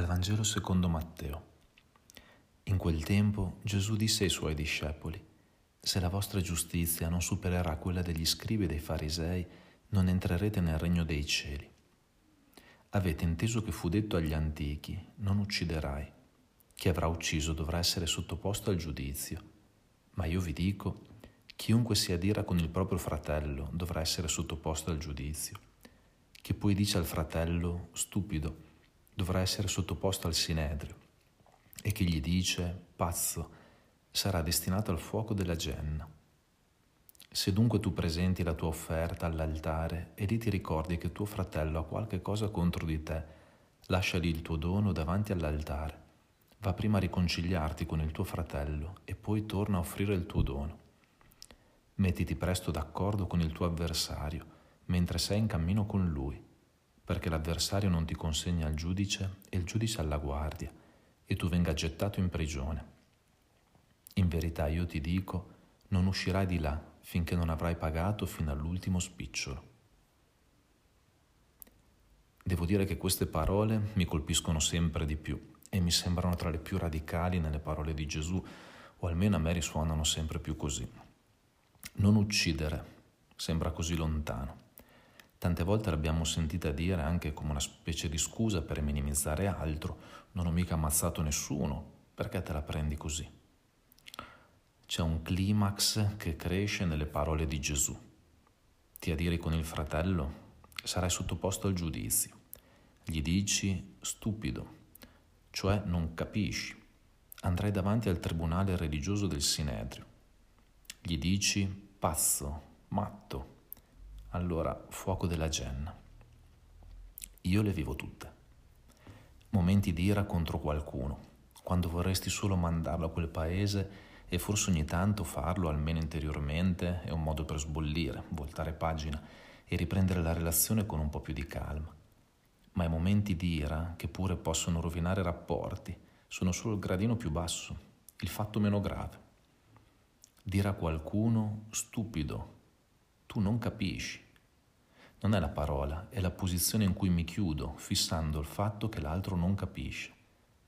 Vangelo secondo Matteo. In quel tempo Gesù disse ai suoi discepoli, Se la vostra giustizia non supererà quella degli scribi e dei farisei, non entrerete nel regno dei cieli. Avete inteso che fu detto agli antichi, non ucciderai. Chi avrà ucciso dovrà essere sottoposto al giudizio. Ma io vi dico, chiunque si adira con il proprio fratello dovrà essere sottoposto al giudizio. Chi poi dice al fratello, stupido, dovrà essere sottoposto al sinedrio e chi gli dice pazzo sarà destinato al fuoco della genna. Se dunque tu presenti la tua offerta all'altare e lì ti ricordi che tuo fratello ha qualche cosa contro di te, lasciali il tuo dono davanti all'altare. Va prima a riconciliarti con il tuo fratello e poi torna a offrire il tuo dono. Mettiti presto d'accordo con il tuo avversario mentre sei in cammino con lui perché l'avversario non ti consegna al giudice e il giudice alla guardia e tu venga gettato in prigione. In verità io ti dico, non uscirai di là finché non avrai pagato fino all'ultimo spicciolo. Devo dire che queste parole mi colpiscono sempre di più e mi sembrano tra le più radicali nelle parole di Gesù, o almeno a me risuonano sempre più così. Non uccidere sembra così lontano. Tante volte l'abbiamo sentita dire anche come una specie di scusa per minimizzare altro. Non ho mica ammazzato nessuno, perché te la prendi così? C'è un climax che cresce nelle parole di Gesù. Ti adiri con il fratello, sarai sottoposto al giudizio. Gli dici stupido, cioè non capisci. Andrai davanti al tribunale religioso del Sinedrio. Gli dici pazzo, matto allora fuoco della genna. Io le vivo tutte. Momenti di ira contro qualcuno, quando vorresti solo mandarlo a quel paese e forse ogni tanto farlo almeno interiormente è un modo per sbollire, voltare pagina e riprendere la relazione con un po' più di calma. Ma i momenti di ira, che pure possono rovinare rapporti, sono solo il gradino più basso, il fatto meno grave. Dire a qualcuno stupido tu non capisci. Non è la parola, è la posizione in cui mi chiudo, fissando il fatto che l'altro non capisce.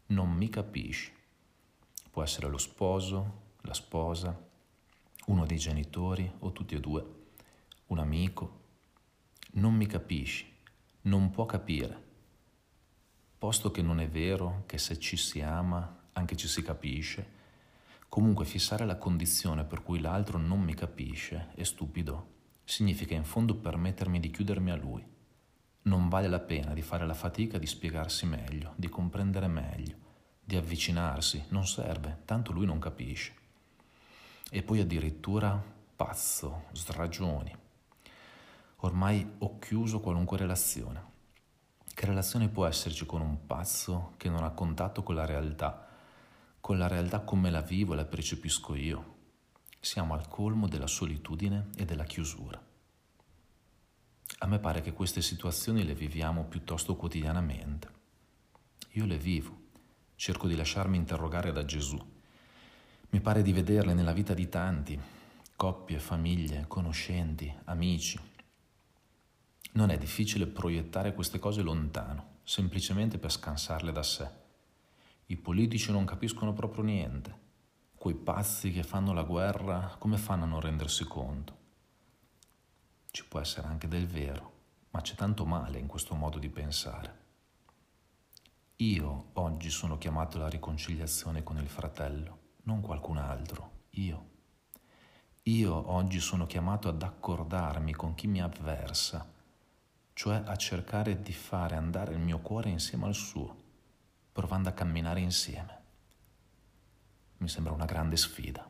Non mi capisci. Può essere lo sposo, la sposa, uno dei genitori o tutti e due, un amico. Non mi capisci, non può capire. Posto che non è vero che se ci si ama anche ci si capisce, comunque fissare la condizione per cui l'altro non mi capisce è stupido significa in fondo permettermi di chiudermi a lui. Non vale la pena di fare la fatica di spiegarsi meglio, di comprendere meglio, di avvicinarsi, non serve, tanto lui non capisce. E poi addirittura pazzo, sragioni. Ormai ho chiuso qualunque relazione. Che relazione può esserci con un pazzo che non ha contatto con la realtà, con la realtà come la vivo e la percepisco io? Siamo al colmo della solitudine e della chiusura. A me pare che queste situazioni le viviamo piuttosto quotidianamente. Io le vivo, cerco di lasciarmi interrogare da Gesù. Mi pare di vederle nella vita di tanti, coppie, famiglie, conoscenti, amici. Non è difficile proiettare queste cose lontano, semplicemente per scansarle da sé. I politici non capiscono proprio niente quei pazzi che fanno la guerra, come fanno a non rendersi conto? Ci può essere anche del vero, ma c'è tanto male in questo modo di pensare. Io oggi sono chiamato alla riconciliazione con il fratello, non qualcun altro, io. Io oggi sono chiamato ad accordarmi con chi mi avversa, cioè a cercare di fare andare il mio cuore insieme al suo, provando a camminare insieme mi sembra una grande sfida.